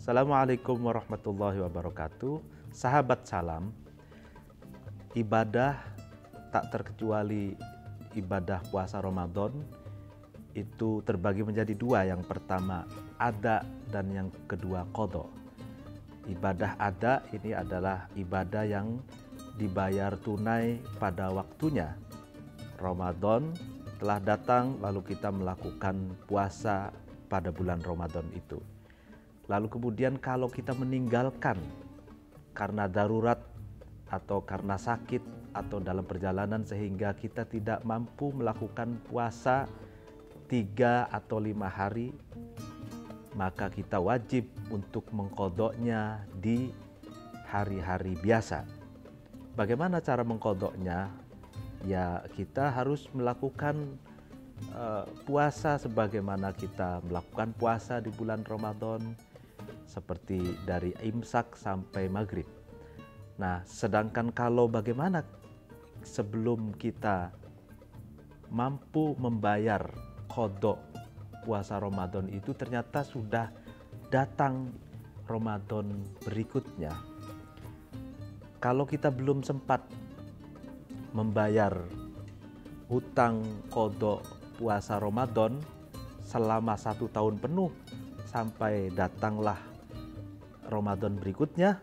Assalamualaikum warahmatullahi wabarakatuh. Sahabat salam, ibadah tak terkecuali ibadah puasa Ramadan itu terbagi menjadi dua. Yang pertama ada dan yang kedua kodo. Ibadah ada ini adalah ibadah yang dibayar tunai pada waktunya. Ramadan telah datang lalu kita melakukan puasa pada bulan Ramadan itu. Lalu kemudian kalau kita meninggalkan karena darurat atau karena sakit atau dalam perjalanan sehingga kita tidak mampu melakukan puasa tiga atau lima hari maka kita wajib untuk mengkodoknya di hari-hari biasa. Bagaimana cara mengkodoknya? ya kita harus melakukan uh, puasa sebagaimana kita melakukan puasa di bulan Ramadan seperti dari imsak sampai maghrib. Nah, sedangkan kalau bagaimana sebelum kita mampu membayar kodok puasa Ramadan itu ternyata sudah datang Ramadan berikutnya. Kalau kita belum sempat membayar hutang kodok puasa Ramadan selama satu tahun penuh sampai datanglah Ramadan berikutnya,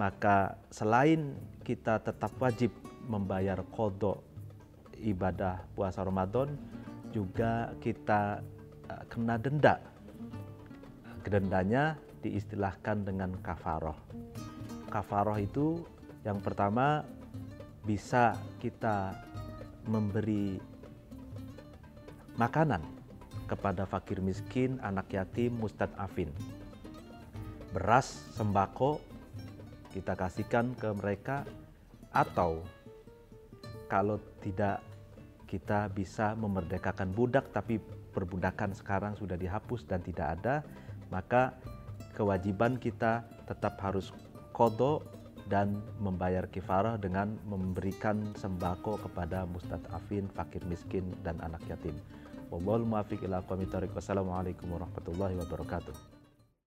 maka selain kita tetap wajib membayar kodok ibadah puasa Ramadan, juga kita eh, kena denda. Dendanya diistilahkan dengan kafaroh. Kafaroh itu yang pertama bisa kita memberi makanan kepada fakir miskin, anak yatim, mustadafin. Beras, sembako kita kasihkan ke mereka atau kalau tidak kita bisa memerdekakan budak tapi perbudakan sekarang sudah dihapus dan tidak ada maka kewajiban kita tetap harus kodok dan membayar kifarah dengan memberikan sembako kepada mustadafin, fakir miskin dan anak yatim. Wassalamualaikum warahmatullahi wabarakatuh.